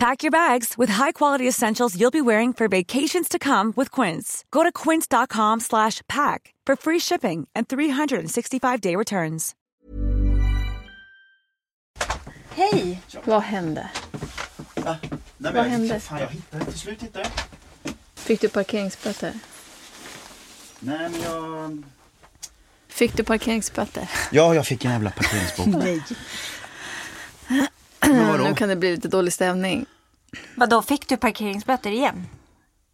Pack your bags with high-quality essentials you'll be wearing for vacations to come with Quince. Go to quince.com slash pack for free shipping and 365-day returns. Hej! Vad hände? Va? Nej, Vad hände? Fan, jag hittade till slut hittade. Fick du parkeringsböter? Nej, men jag... Fick du parkeringsböter? Ja, jag fick en jävla parkeringsbot. Nej. Nu kan det bli lite dålig stämning. Vadå, fick du parkeringsböter igen?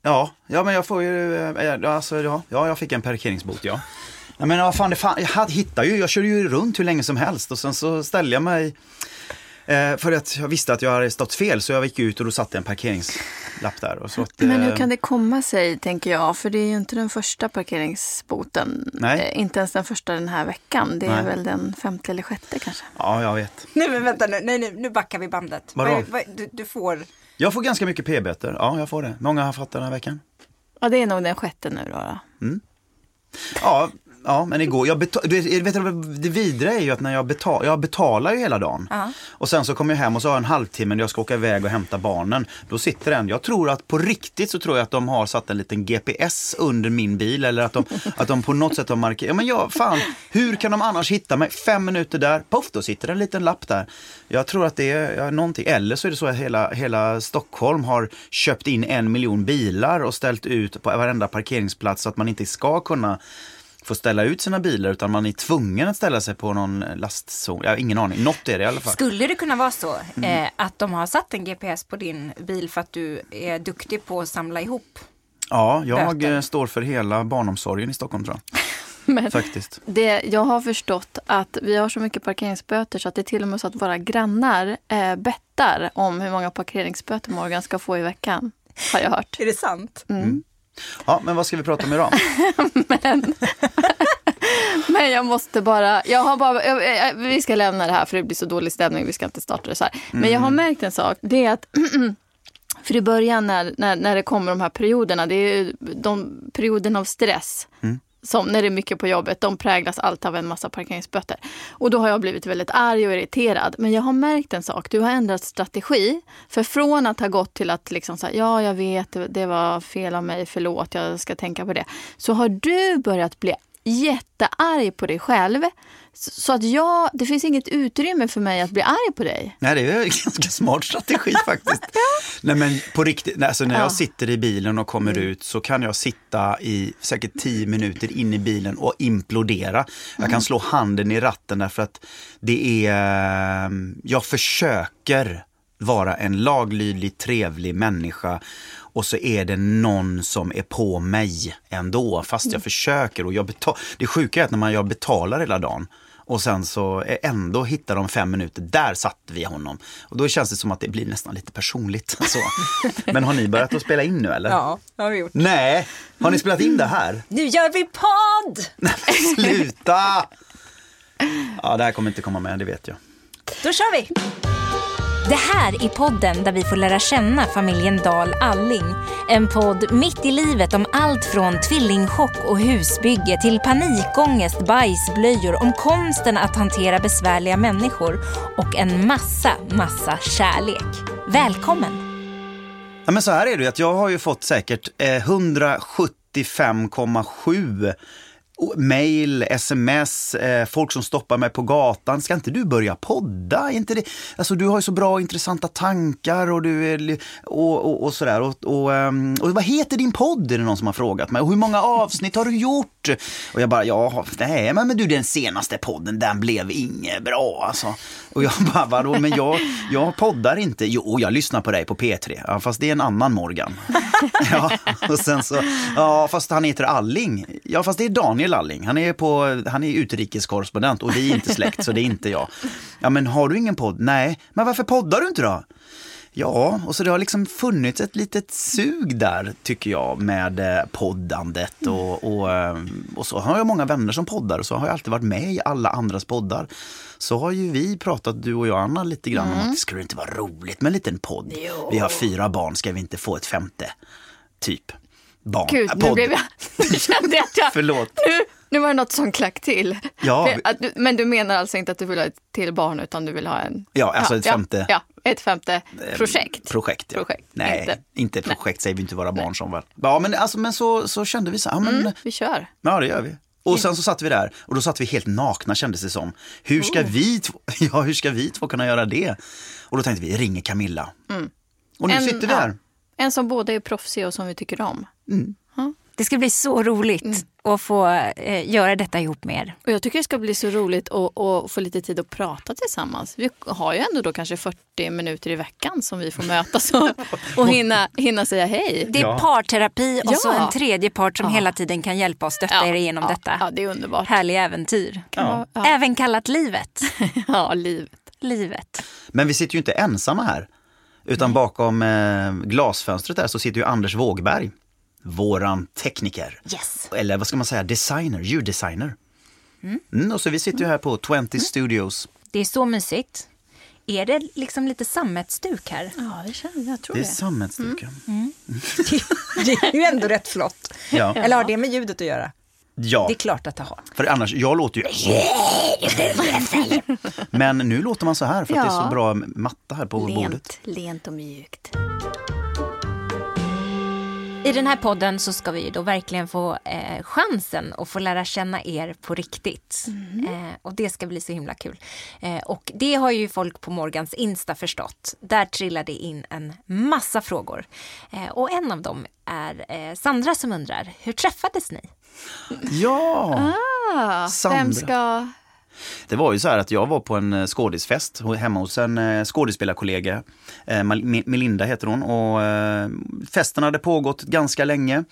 Ja, ja, men jag får ju... eh, Alltså, ja, ja, jag fick en parkeringsbot, ja. Nej, men vad fan, det fan, jag hade- hittade ju, jag körde ju runt hur länge som helst och sen så ställde jag mig eh, för att jag visste att jag hade stått fel så jag gick ut och då satte en parkeringslapp där. Och så att, Men hur eh, kan det komma sig, tänker jag? För det är ju inte den första parkeringsboten. Nej. Eh, Inte ens den första den här veckan. Det är Nej. väl den femte eller sjätte kanske. Ja, jag vet. Nej men vänta nu, nej, nej, nu backar vi bandet. Vadå? Vad- vad- Du, du får... Jag får ganska mycket p-böter. Ja, jag får det. Många har fått den här veckan. Ja, det är nog den sjätte nu då. då. Ja, ja men igår, jag betal, du vet, det vidare är ju att när jag, betal, jag betalar ju hela dagen. Ja. Och sen så kommer jag hem och så har jag en halvtimme när jag ska åka iväg och hämta barnen. Då sitter en, jag tror att på riktigt så tror jag att de har satt en liten GPS under min bil eller att de, att de på något sätt har markerat. Ja men jag, fan, hur kan de annars hitta mig? Fem minuter där, poff, då sitter en liten lapp där. Jag tror att det är ja, någonting, eller så är det så att hela, hela Stockholm har köpt in en miljon bilar och ställt ut på varenda parkeringsplats så att man inte ska kunna få ställa ut sina bilar utan man är tvungen att ställa sig på någon lastzon. Jag har ingen aning, något är det i alla fall. Skulle det kunna vara så Mm. eh, att de har satt en GPS på din bil för att du är duktig på att samla ihop? Ja, jag Böter. eh, står för hela barnomsorgen i Stockholm tror jag. Men Faktiskt. det, jag har förstått att vi har så mycket parkeringsböter så att det är till och med så att våra grannar eh, bettar om hur många parkeringsböter Morgan ska få i veckan. Har jag hört. Är det sant? Ja, men vad ska vi prata om idag? Men jag måste bara, jag har bara, jag, jag, vi ska lämna det här för det blir så dålig stämning, vi ska inte starta det så här. Men jag har märkt en sak, det är att för i början när, när, när det kommer de här perioderna, det är ju de perioderna av stress. Som när det är mycket på jobbet, de präglas alltid av en massa parkeringsböter. Och då har jag blivit väldigt arg och irriterad. Men jag har märkt en sak, du har ändrat strategi. För från att ha gått till att liksom säga, ja jag vet, det, det var fel av mig, förlåt, jag ska tänka på det. Så har du börjat bli jättearg på dig själv. Så att jag, det finns inget utrymme för mig att bli arg på dig. Nej, det är en ganska smart strategi faktiskt. Nej, men på riktigt, alltså, när Ja. jag sitter i bilen och kommer ut så kan jag sitta i säkert tio minuter in i bilen och implodera. Jag kan slå handen i ratten därför att det är, eh, jag försöker vara en laglydig, trevlig människa och så är det någon som är på mig ändå, fast jag försöker. Och jag betal- det sjuka är att när man jag betalar hela dagen och sen så ändå hittar de fem minuter, där satte vi honom. Och då känns det som att det blir nästan lite personligt. Så. Men har ni börjat att spela in nu eller? Ja, det har vi gjort. Nej, har ni spelat in det här? Nu gör vi podd! Nej, sluta! Ja, det här kommer inte komma med, det vet jag. Då kör vi! Det här är podden där vi får lära känna familjen Dahl Alling. En podd mitt i livet om allt från tvillingchock och husbygge till panikångest, bajsblöjor, om konsten att hantera besvärliga människor och en massa, massa kärlek. Välkommen! Ja, men så här är det att jag har ju fått säkert eh, 175,7 mail, sms, eh, folk som stoppar mig på gatan. Ska inte du börja podda? Är inte det? Alltså, du har ju så bra och intressanta tankar och, du är, och, och, och sådär. Och, och, ehm, och vad heter din podd? Är det någon som har frågat mig. Och hur många avsnitt har du gjort? Och jag bara, ja, nej, men, men du den senaste podden, den blev inget bra alltså. Och jag bara, vadå, men jag, jag poddar inte. Jo, jag lyssnar på dig på P3. Ja, fast det är en annan Morgan. ja, och sen så, ja, fast han heter Alling. Ja, fast det är Daniel Alling. Han är, på, han är utrikeskorrespondent och vi är inte släkt, så det är inte jag. Ja, men har du ingen podd? Nej, men varför poddar du inte då? Ja, och så det har liksom funnits ett litet sug där tycker jag med eh, poddandet och, och, eh, och så har jag många vänner som poddar och så har jag alltid varit med i alla andras poddar. Så har ju vi pratat, du och jag Anna, lite grann om att det skulle inte vara roligt med en liten podd. Vi har fyra barn, ska vi inte få ett femte? Typ. Barn. Gud, nu blev jag... Nu kände jag att jag... Förlåt. Nu, nu var det något som klack till. Ja, Men du menar alltså inte att du vill ha ett till barn utan du vill ha en... Ja, alltså ett femte- Ja, ja, ett femte projekt. Projekt, ja. Projekt, Nej, inte- inte, projekt säger vi inte våra barn som väl. Ja, men, alltså, men så, så kände vi så här, ja, men, Mm, vi kör. Ja, det gör vi. Och sen så satt vi där och då satt vi helt nakna kändes det som. Hur ska, Oh. vi, två, ja, hur ska vi två kunna göra det? Och då tänkte vi, ringer Camilla. Och nu Mm. En- sitter vi ja. här. En som både är proffsig och som vi tycker om. Det ska bli så roligt Mm. att få eh, göra detta ihop med er. Och jag tycker det ska bli så roligt att, få lite tid att prata tillsammans. Vi har ju ändå då kanske 40 minuter i veckan som vi får mötas och, och hinna, hinna säga hej. Det är Ja. parterapi och Ja. så en tredje part som Ja. hela tiden kan hjälpa och stötta er igenom ja, detta. Ja, det är underbart. Härliga äventyr. Ja. Ja. Även kallat livet. ja, livet. livet. Men vi sitter ju inte ensamma här. Utan bakom eh, glasfönstret där så sitter ju Anders Wågberg. Våran tekniker. Yes. Eller vad ska man säga, designer, ljuddesigner. Mm, och så vi sitter ju här på 20 Studios. Det är så mysigt. Är det liksom lite sammetsduk här? Ja, det känner jag. tror Det är det. sammetsduken. Det är ju ändå rätt flott. Ja. Eller har det med ljudet att göra? ja, Det är klart att det har. för annars, jag låter ju... Men nu låter man så här för att det är så Ja. bra matta här på bordet. Lent, lent och mjukt. I den här podden så ska vi då verkligen få eh, chansen att få lära känna er på riktigt. Eh, och det ska bli så himla kul. Eh, och det har ju folk på Morgans Insta förstått. Där trillar det in en massa frågor. Eh, och en av dem är eh, Sandra som undrar, hur träffades ni? Ja! Ah, Sandra. vem ska... Det var ju så här att jag var på en eh, skådisfest hemma hos en eh, skådespelarkollega. Eh, Melinda heter hon och festen hade pågått ganska länge.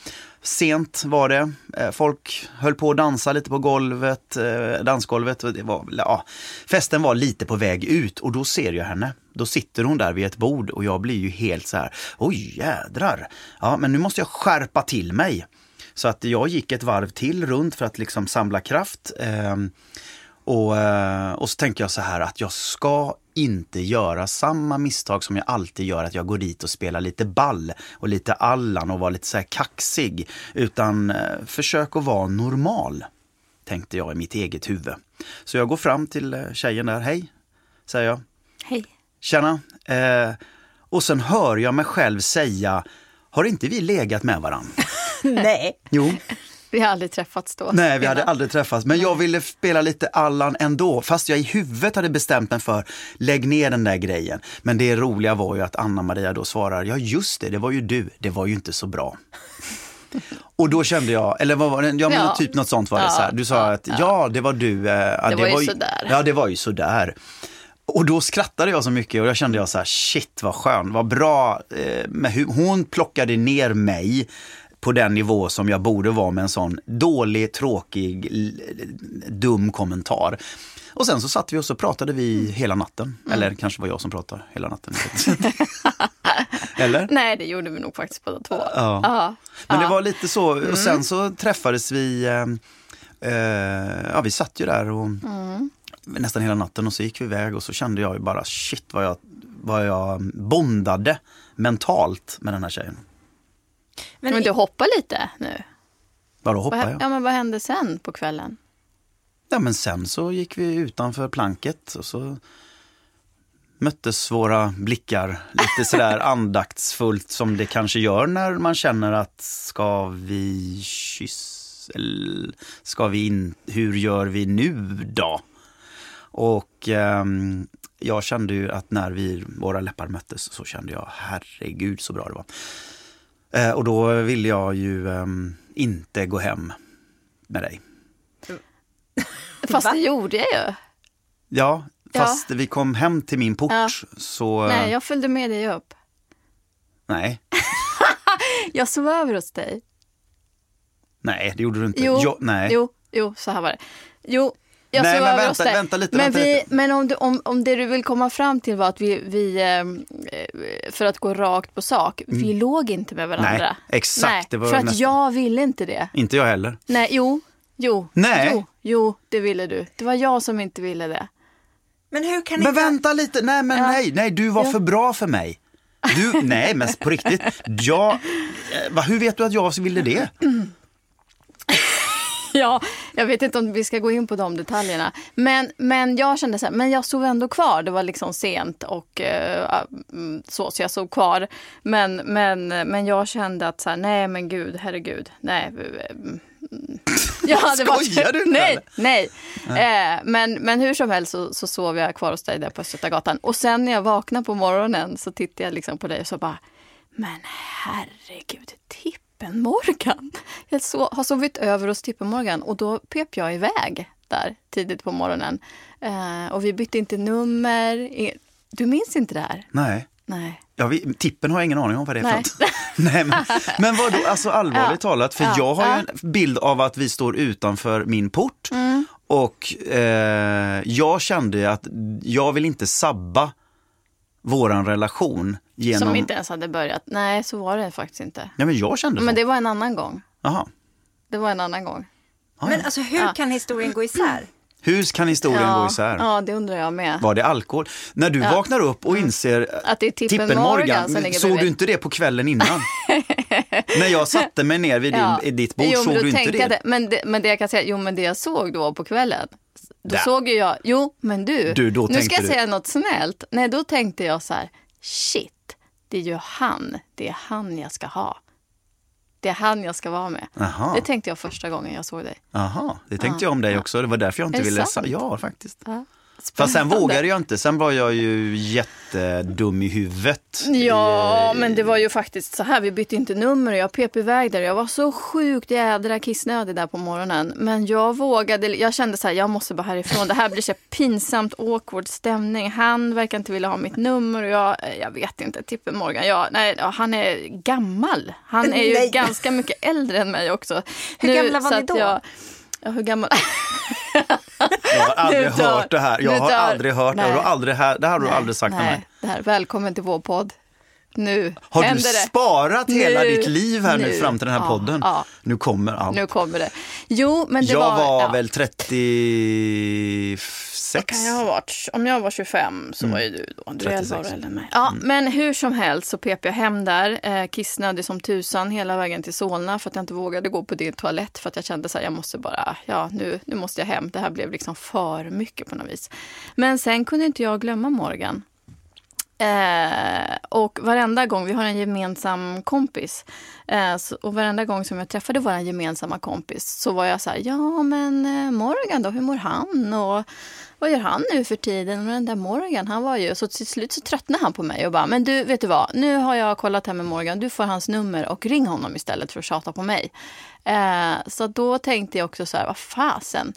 Sent var det. Folk höll på att dansa lite på golvet, dansgolvet. Och det var, ja, festen var lite på väg ut och då ser jag henne. Då sitter hon där vid ett bord och jag blir ju helt så här, oj jädrar. Ja, men nu måste jag skärpa till mig. Så att jag gick ett varv till runt för att liksom samla kraft. Ehm, och, eh, och så tänker jag så här att jag ska inte göra samma misstag som jag alltid gör, att jag går dit och spelar lite ball och lite Allan och var lite så här kaxig. Utan eh, försök att vara normal, tänkte jag i mitt eget huvud. Så jag går fram till eh, tjejen där, hej, säger jag. Hej. Tjena. Eh, och sen hör jag mig själv säga, har inte vi legat med varandra? Nej. Jo. Vi har aldrig träffats då. Nej, vi hade innan. aldrig träffats. Men jag ville spela lite Allan ändå, fast jag i huvudet hade bestämt mig för, lägg ner den där grejen. Men det roliga var ju att Anna-Maria då svarar, ja just det, det var ju du, det var ju inte så bra. Och då kände jag, eller vad var det, ja, men Ja. typ något sånt var det. Ja, så här. Du sa att ja, det var du. Eh, ja, Det var ju sådär. Ja, det var ju sådär. Och då skrattade jag så mycket och jag kände jag så här, shit vad skön, vad bra. Eh, med hon plockade ner mig på den nivå som jag borde vara med en sån dålig, tråkig, dum kommentar. Och sen så satt vi och så pratade vi hela natten. Eller kanske var jag som pratade hela natten. Eller? Nej, det gjorde vi nog faktiskt båda två. Ja. Ja. Men det var lite så, och sen så träffades vi, eh, eh, ja vi satt ju där och nästan hela natten och så gick vi iväg och så kände jag ju bara shit vad jag, vad jag bondade mentalt med den här tjejen. Men, du hoppar lite nu. Vadå Vad, hoppar jag? ja, men vad hände sen på kvällen? Ja men sen så gick vi utanför planket och så möttes våra blickar lite sådär andaktsfullt som det kanske gör när man känner att ska vi kyssa eller ska vi in, hur gör vi nu då? Och ehm, jag kände ju att när vi, våra läppar möttes så kände jag herregud så bra det var. Eh, och då ville jag ju ehm, inte gå hem med dig. Fast det gjorde jag ju. Ja, Ja. fast vi kom hem till min port Ja. så... Nej, jag följde med dig upp. nej, Jag sov över hos dig. nej, det gjorde du inte. Jo, Jag, nej. jo, jo, så här var det. Jo, jag Nej, men vänta- vänta lite, Men, vänta vi, lite. men om, du, om, om det du vill komma fram till var att vi, vi eh, för att gå rakt på sak, vi låg inte med varandra. Mm. Nej, exakt, Nej, det var för att nästan- jag ville inte det. Inte jag heller. Nej, jo, jo, Nej. jo, jo, det ville du. Det var jag som inte ville det. Men hur kan ni Men inte... vänta lite, nej men Ja. nej, nej du var Ja. för bra för mig. Du, nej men på riktigt, jag, eh, va, hur vet du att jag ville det? Ja, jag vet inte om vi ska gå in på de detaljerna. Men, men jag kände så här, men jag sov ändå kvar. Det var liksom sent och eh, mm, så, så jag sov kvar. Men, men, men jag kände att så här, nej men gud, herregud, nej. mm, Jag hade varit- Skojar du nu, Nej, eller? nej. Eh, men, men hur som helst så, så sov jag kvar hos dig där på Östgötagatan. Och sen när jag vaknade på morgonen så tittade jag liksom på dig och så bara, men herregud, Tippen Morgan. Jag så, har sovit över hos Tippen Morgan och då pep jag iväg där tidigt på morgonen. Eh, och vi bytte inte nummer. Du minns inte det här? Nej. Nej. Ja, vi, tippen har jag ingen aning om vad det är för Nej. men, men vadå, alltså allvarligt Ja. talat, för Ja. jag har ju en bild av att vi står utanför min port Mm. och eh, jag kände att jag vill inte sabba våran relation genom... Som inte ens hade börjat. Nej, så var det faktiskt inte. Ja, men jag kände så. Men det var en annan gång. Jaha. Det var en annan gång. Men alltså hur Ja. kan historien gå isär? Hur kan historien ja, gå isär? Ja, det undrar jag med. Var det alkohol? När du Ja. vaknar upp och inser Att det är Tippen Morgan som ligger såg du inte det på kvällen innan? När jag satte mig ner vid din, Ja. i ditt bord, jo, men såg du inte det? jag Men det? Men det jag kan säga, jo men det jag såg då på kvällen, då Ja. såg ju jag, jo men du, Du, då nu ska jag du- säga något snällt. Nej, då tänkte jag så här, shit, det är ju han, det är han jag ska ha. Det är han jag ska vara med. Jaha. Det tänkte jag första gången jag såg dig. Jaha, det tänkte jag om dig också. Det var därför jag inte Är ville... sant? Ja, faktiskt. Ja. Fast sen vågade jag inte. Sen var jag ju jättedum i huvudet. Ja, I- men det var ju faktiskt så här. Vi bytte inte nummer och jag pep iväg där. Jag var så sjukt jädra kissnödig där på morgonen. Men jag vågade. Jag kände så här, jag måste bara härifrån. Det här blir så pinsamt awkward stämning. Han verkar inte vilja ha mitt nummer och jag, jag vet inte, Tippen Morgan. Jag, nej, han är gammal. Han är ju Nej. ganska mycket äldre än mig också. Hur gamla var ni då? Jag, ja, hur gammal? Jag har aldrig dör- hört det här. Jag har dör- aldrig hört det. Har du aldrig, här- det här har du aldrig sagt till mig. Det här, välkommen till vår podd. Nu Har du det. sparat hela Nu, ditt liv här nu, nu. fram till den här Ja, podden? ja. Nu kommer allt. Nu kommer det. Jo, men det jag var... var, ja. väl 36? Kan jag ha varit, om jag var 25 så var ju du då. Du är 11 år 36. äldre än mig. Ja, men hur som helst så pep jag hem där, eh, kissnödig som tusan hela vägen till Solna för att jag inte vågade gå på din toalett för att jag kände så här, jag måste bara, ja nu, nu måste jag hem. Det här blev liksom för mycket på något vis. Men sen kunde inte jag glömma Morgan. Eh, och varenda gång, vi har en gemensam kompis, eh, så, och varenda gång som jag träffade vår gemensamma kompis så var jag så här, ja men eh, Morgan då, hur mår han? Och vad gör han nu för tiden? Och den där Morgan, han var ju... Så till slut så tröttnade han på mig och bara, men du, vet du vad? Nu har jag kollat här med Morgan, du får hans nummer och ring honom istället för att tjata på mig. Eh, så då tänkte jag också så här, vad fasen.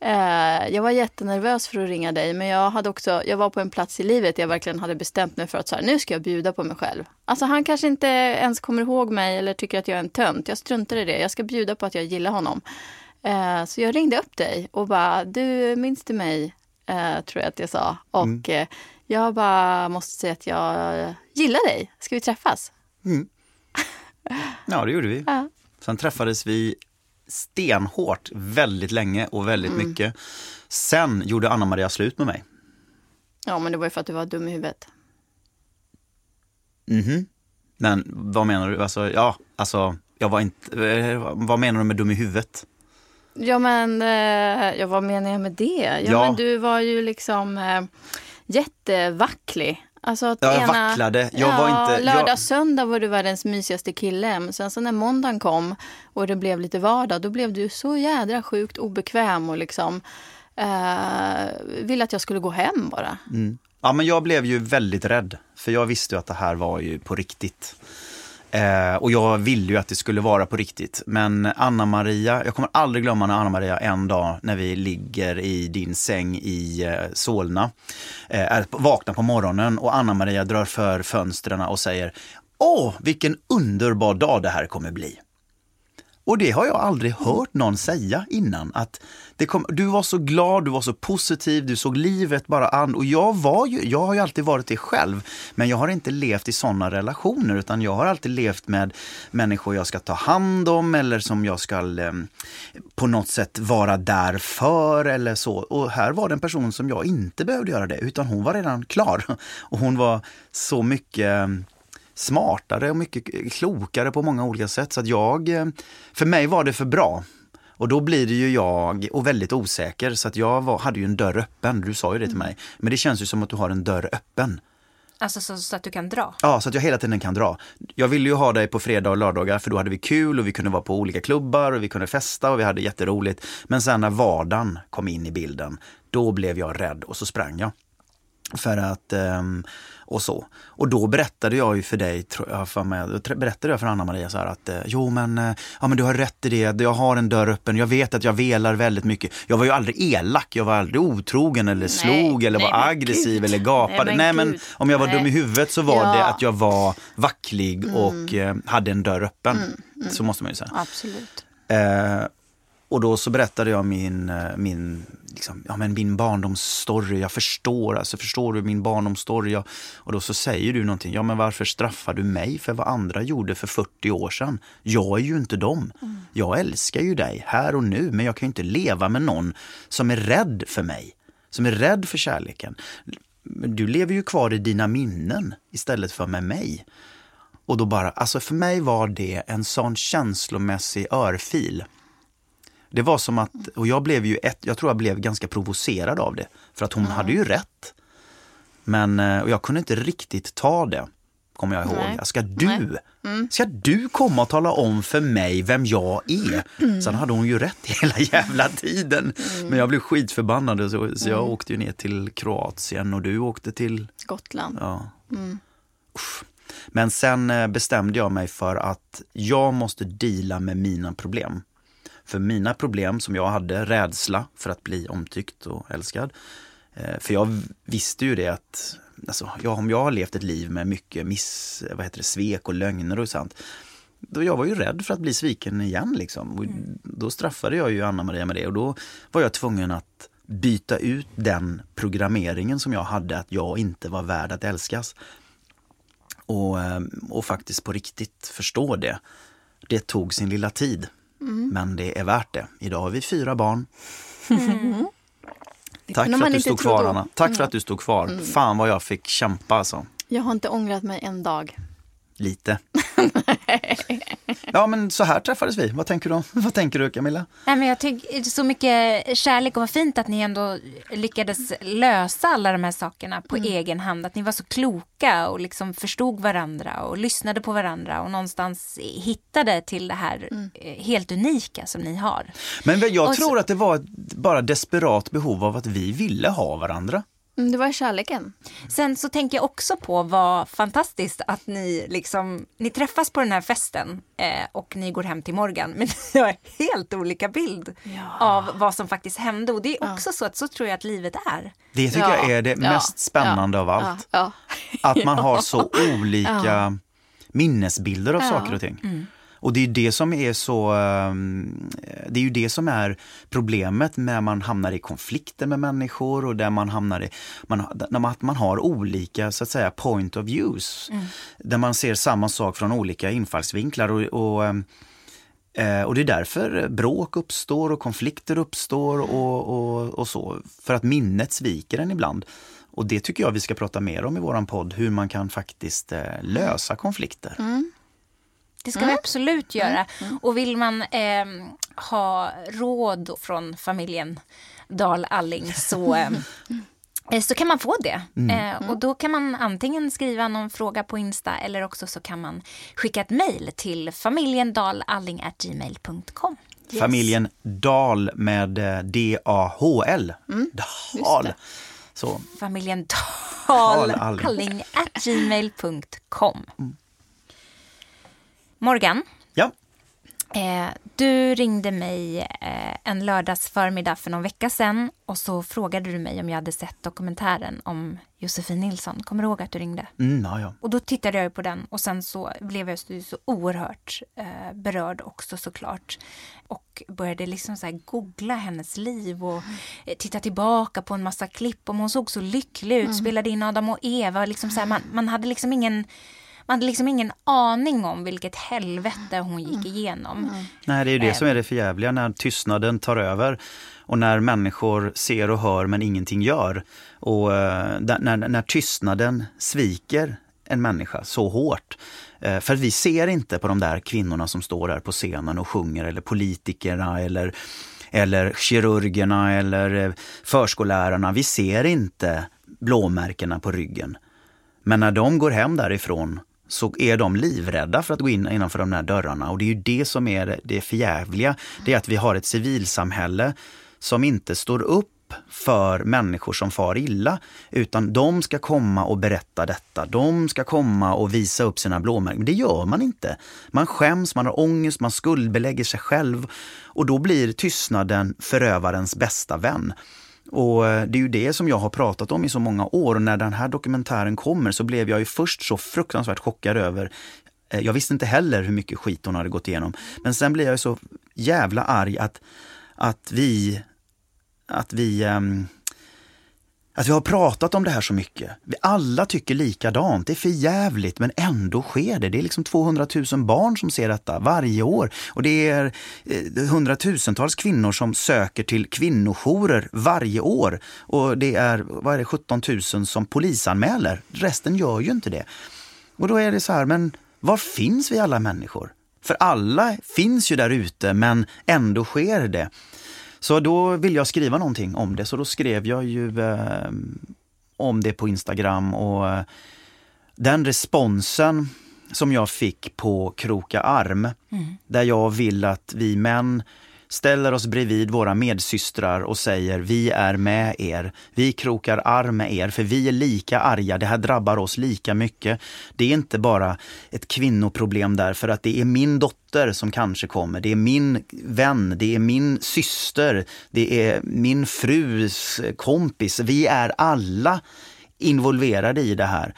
Eh, jag var jättenervös för att ringa dig, men jag, hade också, jag var på en plats i livet där jag verkligen hade bestämt mig för att så här, nu ska jag bjuda på mig själv. Alltså han kanske inte ens kommer ihåg mig eller tycker att jag är en tönt. Jag struntar i det. Jag ska bjuda på att jag gillar honom. Eh, så jag ringde upp dig och bara, du minns du mig? Eh, tror jag att jag sa. Och eh, jag bara måste säga att jag gillar dig. Ska vi träffas? Ja, det gjorde vi. Ja. Sen träffades vi stenhårt väldigt länge och väldigt Mm. mycket. Sen gjorde Anna-Maria slut med mig. Ja, men det var ju för att du var dum i huvudet. Mhm. Men vad menar du? Alltså, ja, alltså, jag var inte, eh, vad menar du med dum i huvudet? Ja, men eh, ja, vad menar jag med det? Ja, Ja. men du var ju liksom eh, jättevacklig. Alltså att Ja, jag ena, vacklade. Jag ja, var inte- Lördag, jag- söndag var du världens mysigaste kille. Men sen så när måndagen kom och det blev lite vardag, då blev du så jädra sjukt obekväm och liksom eh, ville att jag skulle gå hem bara. Ja, men jag blev ju väldigt rädd, för jag visste ju att det här var ju på riktigt. Eh, och jag ville ju att det skulle vara på riktigt. Men Anna-Maria, jag kommer aldrig glömma när Anna-Maria en dag när vi ligger i din säng i eh, Solna, eh, är- vaknar på morgonen och Anna-Maria drar för fönstren och säger Åh, vilken underbar dag det här kommer bli. Och det har jag aldrig hört någon säga innan. Att det kom, du var så glad, du var så positiv, du såg livet bara an. Och jag, var ju, jag har ju alltid varit det själv. Men jag har inte levt i sådana relationer utan jag har alltid levt med människor jag ska ta hand om eller som jag ska eh, på något sätt vara där för eller så. Och här var det en person som jag inte behövde göra det utan hon var redan klar. Och hon var så mycket eh, smartare och mycket klokare på många olika sätt. Så att jag, eh, för mig var det för bra. Och då blir det ju jag, och väldigt osäker, så att jag var, hade ju en dörr öppen. Du sa ju det till mig. Men det känns ju som att du har en dörr öppen. Alltså så, så att du kan dra. Ja, så att jag hela tiden kan dra. Jag ville ju ha dig på fredag och lördagar för då hade vi kul och vi kunde vara på olika klubbar och vi kunde festa och vi hade jätteroligt. Men sen när vardagen kom in i bilden, då blev jag rädd och så sprang jag. För att, ehm, och så. Och då berättade jag ju för dig, jag, för mig, berättade jag för Anna-Maria så här att, eh, jo men, eh, ja men du har rätt i det, jag har en dörr öppen, jag vet att jag velar väldigt mycket. Jag var ju aldrig elak, jag var aldrig otrogen eller slog eller nej, var aggressiv gud. eller gapade. Nej, Nej men om jag var Nej. dum i huvudet så var Ja. det att jag var vacklig och eh, hade en dörr öppen. Så måste man ju säga. Absolut. Eh, och då så berättade jag min, eh, min, liksom, ja, men min barndomsstory. Jag förstår, alltså förstår du min barndomsstory? Jag, och då så säger du någonting. Ja, men varför straffar du mig för vad andra gjorde för 40 år sedan? Jag är ju inte dem. Jag älskar ju dig här och nu, men jag kan ju inte leva med någon som är rädd för mig. Som är rädd för kärleken. Du lever ju kvar i dina minnen istället för med mig. Och då bara, alltså för mig var det en sån känslomässig örfil. Det var som att, och jag blev ju ett, jag tror jag blev ganska provocerad av det. För att hon hade ju rätt. Men, eh, och jag kunde inte riktigt ta det, kommer jag ihåg. Nej. Ska du, ska du komma och tala om för mig vem jag är? Sen hade hon ju rätt hela jävla tiden. Men jag blev skitförbannad så, så jag åkte ju ner till Kroatien och du åkte till Gotland. Ja. Usch. Men sen eh, bestämde jag mig för att jag måste deala med mina problem. För mina problem som jag hade, rädsla för att bli omtyckt och älskad. Eh, För jag visste ju det att alltså, jag, om jag har levt ett liv med mycket miss, vad heter det, svek och lögner och sånt. Då jag var ju rädd för att bli sviken igen. Liksom. Och Då straffade jag ju Anna-Maria med det och då var jag tvungen att byta ut den programmeringen som jag hade att jag inte var värd att älskas. Och, eh, och faktiskt på riktigt förstå det. Det tog sin lilla tid. Men det är värt det. Idag har vi fyra barn. Tack kunde för man att du stod kvar. Anna. Tack för att du stod kvar. Fan vad jag fick kämpa alltså. Jag har inte ångrat mig en dag. Lite. ja men så här träffades vi. Vad tänker du, vad tänker du Camilla? Nej, men jag tycker så mycket kärlek och vad fint att ni ändå lyckades lösa alla de här sakerna på egen hand. Att ni var så kloka och liksom förstod varandra och lyssnade på varandra och någonstans hittade till det här eh, helt unika som ni har. Men jag Och så- tror att det var ett bara desperat behov av att vi ville ha varandra. Mm, Det var kärleken. Sen så tänker jag också på vad fantastiskt att ni liksom, ni träffas på den här festen eh, och ni går hem till Morgan. Men ni har helt olika bild av vad som faktiskt hände. Och det är också så att så tror jag att livet är. Det tycker Ja, jag är det ja, mest spännande ja, av allt. Ja, Att man har så olika minnesbilder av saker och ting. Och det är det som är så, ehm, det är ju det som är problemet när man hamnar i konflikter med människor och där man hamnar i, man, när man, man har olika så att säga point of views. Där man ser samma sak från olika infallsvinklar och, och ehm, Eh, och det är därför bråk uppstår och konflikter uppstår och, och, och så. För att minnet sviker en ibland. Och det tycker jag vi ska prata mer om i våran podd, hur man kan faktiskt eh, lösa konflikter. Det ska vi absolut göra. Och vill man ehm, ha råd från familjen Dahl Alling så, ehm, eh, så kan man få det. Eh, och då kan man antingen skriva någon fråga på Insta eller också så kan man skicka ett mejl till familjendalalling.gmail.com. Familjen Dahl med eh, D-A-H-L. Dahl. Så, Familjen Dahl Dalalling at gmail.com. Morgan, ja. Eh, du ringde mig eh, en lördags förmiddag för någon vecka sedan och så frågade du mig om jag hade sett dokumentären om Josefin Nilsson. Kommer du ihåg att du ringde? Mm, ja, ja. Och då tittade jag på den och sen så blev jag så, så oerhört eh, berörd också såklart. Och började liksom så här googla hennes liv och eh, titta tillbaka på en massa klipp. Och hon såg så lycklig ut, spelade in Adam och Eva. Liksom så här, man, man hade liksom ingen man hade liksom ingen aning om vilket helvete hon gick igenom. Nej, det är ju det som är det förjävliga när tystnaden tar över och när människor ser och hör men ingenting gör. Och eh, när, när tystnaden sviker en människa så hårt. Eh, För vi ser inte på de där kvinnorna som står där på scenen och sjunger eller politikerna eller eller kirurgerna eller eh, förskollärarna. Vi ser inte blåmärkena på ryggen. Men när de går hem därifrån så är de livrädda för att gå in innanför de där dörrarna. Och det är ju det som är det- det förjävliga. Det är att vi har ett civilsamhälle som inte står upp för människor som far illa. Utan de ska komma och berätta detta. De ska komma och visa upp sina blåmärken. Men det gör man inte. Man skäms, man har ångest, man skuldbelägger sig själv. Och då blir tystnaden förövarens bästa vän. Och eh, det är ju det som jag har pratat om i så många år och när den här dokumentären kommer så blev jag ju först så fruktansvärt chockad över eh, jag visste inte heller hur mycket skit hon hade gått igenom. Men sen blir jag ju så jävla arg att, att vi, att vi um, att vi har pratat om det här så mycket. Vi alla tycker likadant. Det är för jävligt men ändå sker det. Det är liksom 200 000 barn som ser detta varje år. Och det är eh, hundratusentals kvinnor som söker till kvinnojourer varje år. Och det är, vad är det, 17 000 som polisanmäler. Resten gör ju inte det. Och då är det så här, men var finns vi alla människor? För alla finns ju där ute men ändå sker det. Så då vill jag skriva någonting om det, så då skrev jag ju eh, om det på Instagram och eh, den responsen som jag fick på Kroka arm, där jag vill att vi män ställer oss bredvid våra medsystrar och säger vi är med er. Vi krokar arm med er för vi är lika arga. Det här drabbar oss lika mycket. Det är inte bara ett kvinnoproblem därför att det är min dotter som kanske kommer. Det är min vän, det är min syster, det är min frus kompis. Vi är alla involverade i det här.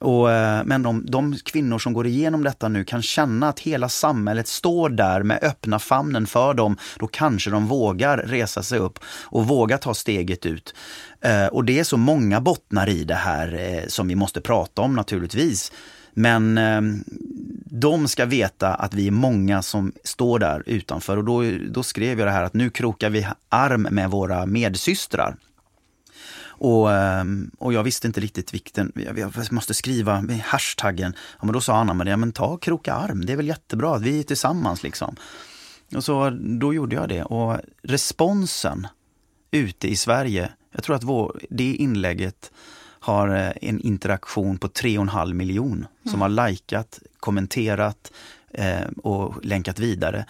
Och, eh, men de, de kvinnor som går igenom detta nu kan känna att hela samhället står där med öppna famnen för dem. Då kanske de vågar resa sig upp och våga ta steget ut. Eh, Och det är så många bottnar i det här eh, som vi måste prata om naturligtvis. Men eh, de ska veta att vi är många som står där utanför och då, då skrev jag det här att nu krokar vi arm med våra medsystrar. Och, ehm, och jag visste inte riktigt vikten, jag jag måste skriva med hashtaggen. Ja, men då sa Anna Maria, men ta kroka arm, det är väl jättebra, att vi är tillsammans liksom. Och så då gjorde jag det och responsen ute i Sverige, jag tror att vår, det inlägget har eh, en interaktion på 3,5 miljon som har likat, kommenterat eh, och länkat vidare.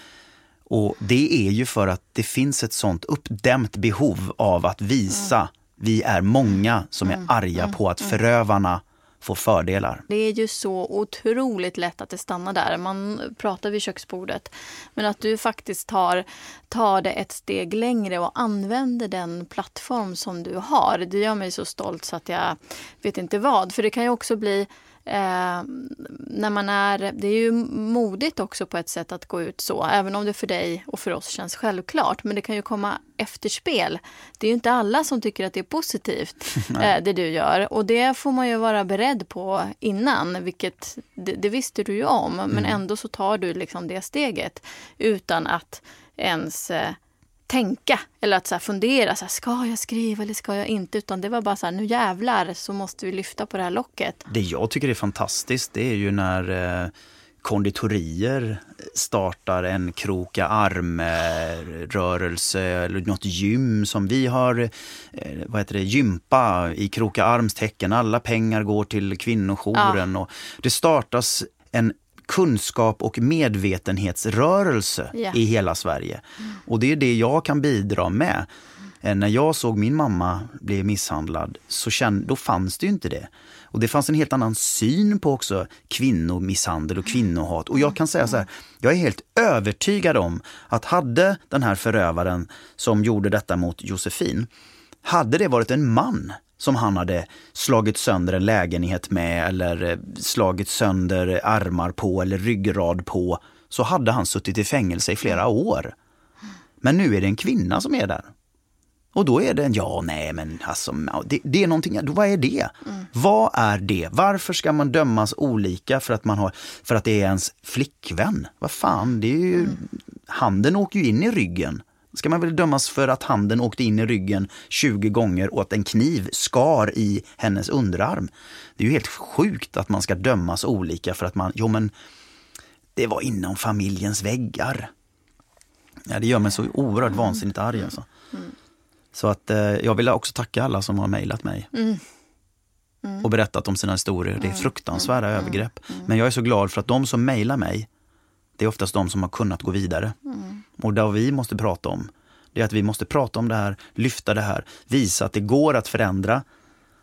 Och det är ju för att det finns ett sånt uppdämt behov av att visa. Vi är många som är arga på att förövarna få fördelar. Det är ju så otroligt lätt att det stannar där. Man pratar vid köksbordet. Men att du faktiskt tar, tar det ett steg längre och använder den plattform som du har. Det gör mig så stolt så att jag vet inte vad. För det kan ju också bli Eh, när man är, det är ju modigt också på ett sätt att gå ut så, även om det för dig och för oss känns självklart. Men det kan ju komma efterspel. Det är ju inte alla som tycker att det är positivt, eh, det du gör. Och det får man ju vara beredd på innan, vilket det, det visste du ju om. Men ändå så tar du liksom det steget utan att ens eh, tänka eller att så här fundera, så här, ska jag skriva eller ska jag inte? Utan det var bara så här, nu jävlar så måste vi lyfta på det här locket. Det jag tycker är fantastiskt det är ju när eh, konditorier startar en kroka arm-rörelse eller något gym som vi har, eh, vad heter det, gympa i kroka arms tecken. Alla pengar går till kvinnojouren och det startas en kunskap och medvetenhetsrörelse Ja. i hela Sverige. Och det är det jag kan bidra med. Eh, när jag såg min mamma bli misshandlad, så kände, då fanns det ju inte det. Och det fanns en helt annan syn på också kvinnomisshandel och kvinnohat. Och jag kan säga så här, jag är helt övertygad om att hade den här förövaren som gjorde detta mot Josefin, hade det varit en man som han hade slagit sönder en lägenhet med eller eh, slagit sönder armar på eller ryggrad på, så hade han suttit i fängelse i flera år. Men nu är det en kvinna som är där. Och då är det en, ja, nej, men alltså, det, det är någonting, vad är det? Mm. Vad är det? Varför ska man dömas olika för att, man har, för att det är ens flickvän? Vad fan, det är ju, mm. handen åker ju in i ryggen. Ska man väl dömas för att handen åkte in i ryggen 20 gånger och att en kniv skar i hennes underarm? Det är ju helt sjukt att man ska dömas olika för att man, jo men, det var inom familjens väggar. Ja, det gör mig så oerhört vansinnigt arg alltså. Mm. Så att eh, jag vill också tacka alla som har mejlat mig. Mm. Mm. Och berättat om sina historier. Det är mm. fruktansvärda mm. övergrepp. Mm. Men jag är så glad för att de som mejlar mig, det är oftast de som har kunnat gå vidare. Och det vi måste prata om, det är att vi måste prata om det här, lyfta det här, visa att det går att förändra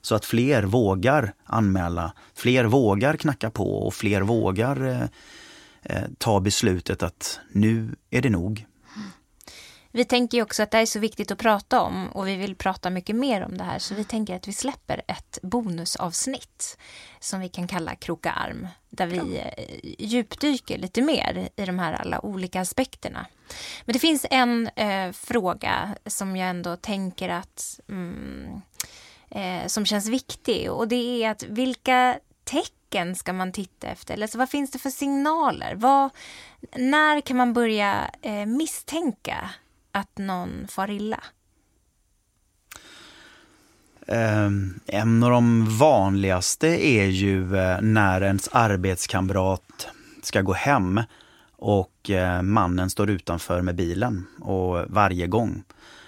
så att fler vågar anmäla, fler vågar knacka på och fler vågar eh, eh, ta beslutet att nu är det nog. Vi tänker också att det är så viktigt att prata om och vi vill prata mycket mer om det här så vi tänker att vi släpper ett bonusavsnitt som vi kan kalla Kroka arm där vi eh, djupdyker lite mer i de här alla olika aspekterna. Men det finns en eh, fråga som jag ändå tänker att mm, eh, som känns viktig och det är att vilka tecken ska man titta efter? Eller så vad finns det för signaler? Vad, när kan man börja eh, misstänka att någon far illa? Ehm, en av de vanligaste är ju eh, när ens arbetskamrat ska gå hem och eh, mannen står utanför med bilen och varje gång.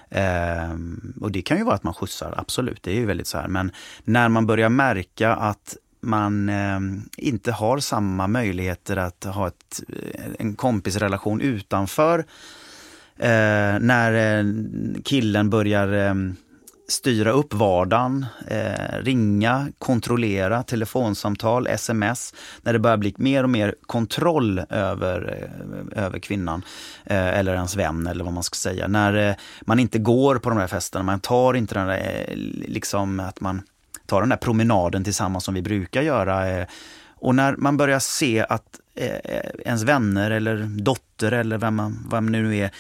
Ehm, och det kan ju vara att man skjutsar, absolut, det är ju väldigt så här. Men när man börjar märka att man eh, inte har samma möjligheter att ha ett, eh, en kompisrelation utanför eh, när eh, killen börjar eh, styra upp vardagen, eh, ringa, kontrollera, telefonsamtal, sms. När det börjar bli mer och mer kontroll över, eh, över kvinnan eh, eller ens vän eller vad man ska säga. När eh, man inte går på de här festerna, man tar inte den där, eh, liksom att man tar den där promenaden tillsammans som vi brukar göra. Och när man börjar se att ens vänner eller dotter eller vem man, vem nu är Eh,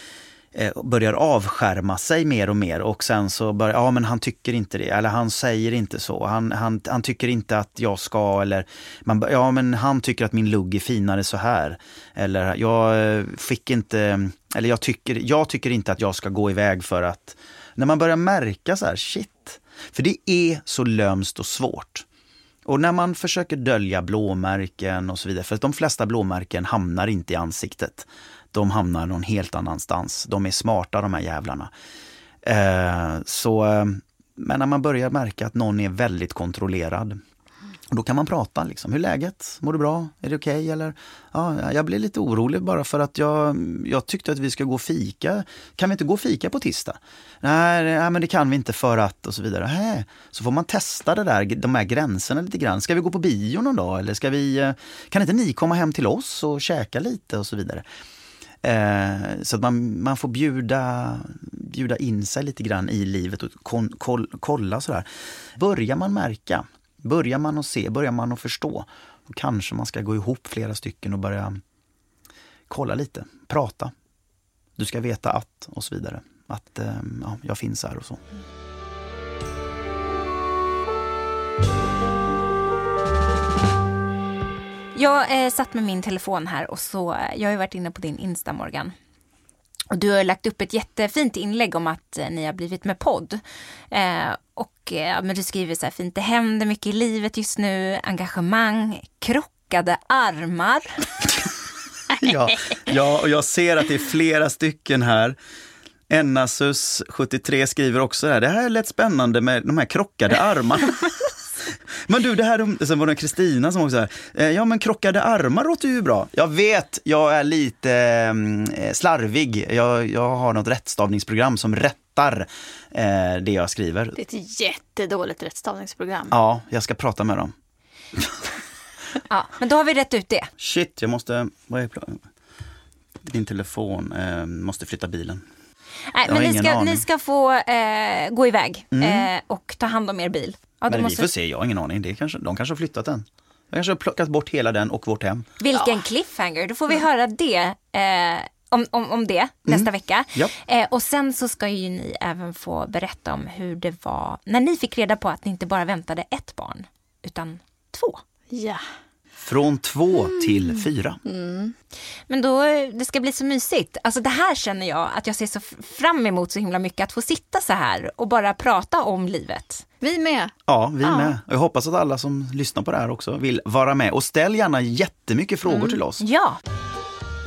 Eh, börjar avskärma sig mer och mer och sen så börjar, ja men han tycker inte det, eller han säger inte så, han, han, han tycker inte att jag ska, eller man, ja men han tycker att min lugg är finare så här. Eller jag eh, fick inte, eller jag tycker, jag tycker inte att jag ska gå iväg för att, när man börjar märka så här, shit, för det är så lömst och svårt. Och när man försöker dölja blåmärken och så vidare, för de flesta blåmärken hamnar inte i ansiktet de hamnar någon helt annanstans. De är smarta de här jävlarna. Eh, så, eh, men när man börjar märka att någon är väldigt kontrollerad, då kan man prata. Liksom. Hur är läget? Mår du bra? Är det okej? Okay? Eller, ja, jag blir lite orolig bara för att jag, jag tyckte att vi ska gå och fika. Kan vi inte gå och fika på tisdag? Nej, nej men det kan vi inte för att och så vidare. Hä? Så får man testa det där, de här gränserna lite grann. Ska vi gå på bio någon dag? Eller ska vi, eh, kan inte ni komma hem till oss och käka lite och så vidare? Eh, så att man, man får bjuda, bjuda in sig lite grann i livet och kon, kol, kolla sådär. Börjar man märka, börjar man att se, börjar man att förstå, då kanske man ska gå ihop flera stycken och börja kolla lite, prata. Du ska veta att och så vidare. Att eh, ja, jag finns här och så. Jag eh, satt med min telefon här och så, eh, jag har ju varit inne på din Insta Morgan. Och du har lagt upp ett jättefint inlägg om att eh, ni har blivit med podd. Eh, och eh, men du skriver så här fint, det händer mycket i livet just nu, engagemang, krockade armar. ja, ja, och jag ser att det är flera stycken här. Ennasus73 skriver också det här, det här är lätt spännande med de här krockade armarna. Men du, det här, sen var det Kristina som också, eh, ja men krockade armar låter ju bra. Jag vet, jag är lite mm, eh, slarvig. Jag, jag har något rättstavningsprogram som rätt hatar eh, det jag skriver. Det är ett jättedåligt rättstavningsprogram. Ja, jag ska prata med dem. Ja, men då har vi rätt ut det. Shit, jag måste... Vad är plan? Din telefon, eh, måste flytta bilen. Nej, men ni ska, ni ska få eh, gå iväg eh, och ta hand om er bil. Ja, Men måste- vi får se, jag har ingen aning. Det kanske, de kanske har flyttat den. De kanske har plockat bort hela den och vårt hem. Vilken cliffhanger, då får vi höra det. Eh, om, om, om det nästa vecka. Mm. Ja. Eh, och sen så ska ju ni även få berätta om hur det var när ni fick reda på att ni inte bara väntade ett barn, utan två. Ja. Från två Mm. till fyra. Men då, det ska bli så mysigt. Alltså det här känner jag att jag ser så fram emot så himla mycket. Att få sitta så här och bara prata om livet. Vi med. Ja, vi med. Och jag hoppas att alla som lyssnar på det här också vill vara med. Och ställ gärna jättemycket frågor Mm. till oss. Ja,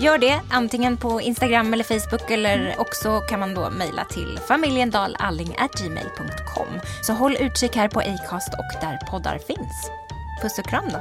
gör det antingen på Instagram eller Facebook eller också kan man då mejla till familjendalalling.gmail.com. Så håll utkik här på Acast och där poddar finns. Puss och kram då.